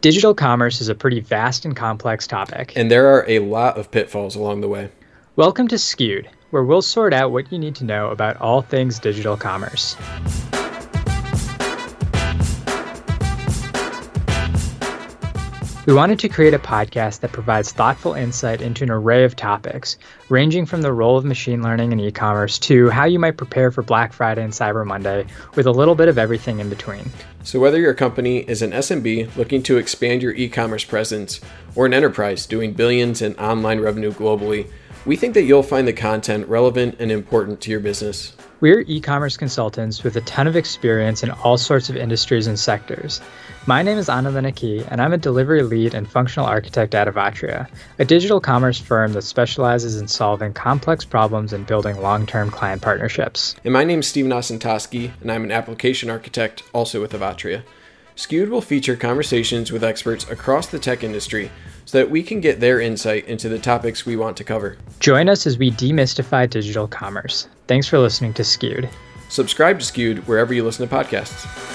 Digital commerce is a pretty vast and complex topic. And there are a lot of pitfalls along the way. Welcome to Skewed, where we'll sort out what you need to know about all things digital commerce. We wanted to create a podcast that provides thoughtful insight into an array of topics, ranging from the role of machine learning in e commerce to how you might prepare for Black Friday and Cyber Monday, with a little bit of everything in between. So, whether your company is an SMB looking to expand your e commerce presence or an enterprise doing billions in online revenue globally, we think that you'll find the content relevant and important to your business. We're e commerce consultants with a ton of experience in all sorts of industries and sectors. My name is Ananda Naki, and I'm a delivery lead and functional architect at Avatria, a digital commerce firm that specializes in solving complex problems and building long term client partnerships. And my name is Steven Osentoski, and I'm an application architect also with Avatria. Skewed will feature conversations with experts across the tech industry so that we can get their insight into the topics we want to cover. Join us as we demystify digital commerce. Thanks for listening to Skewed. Subscribe to Skewed wherever you listen to podcasts.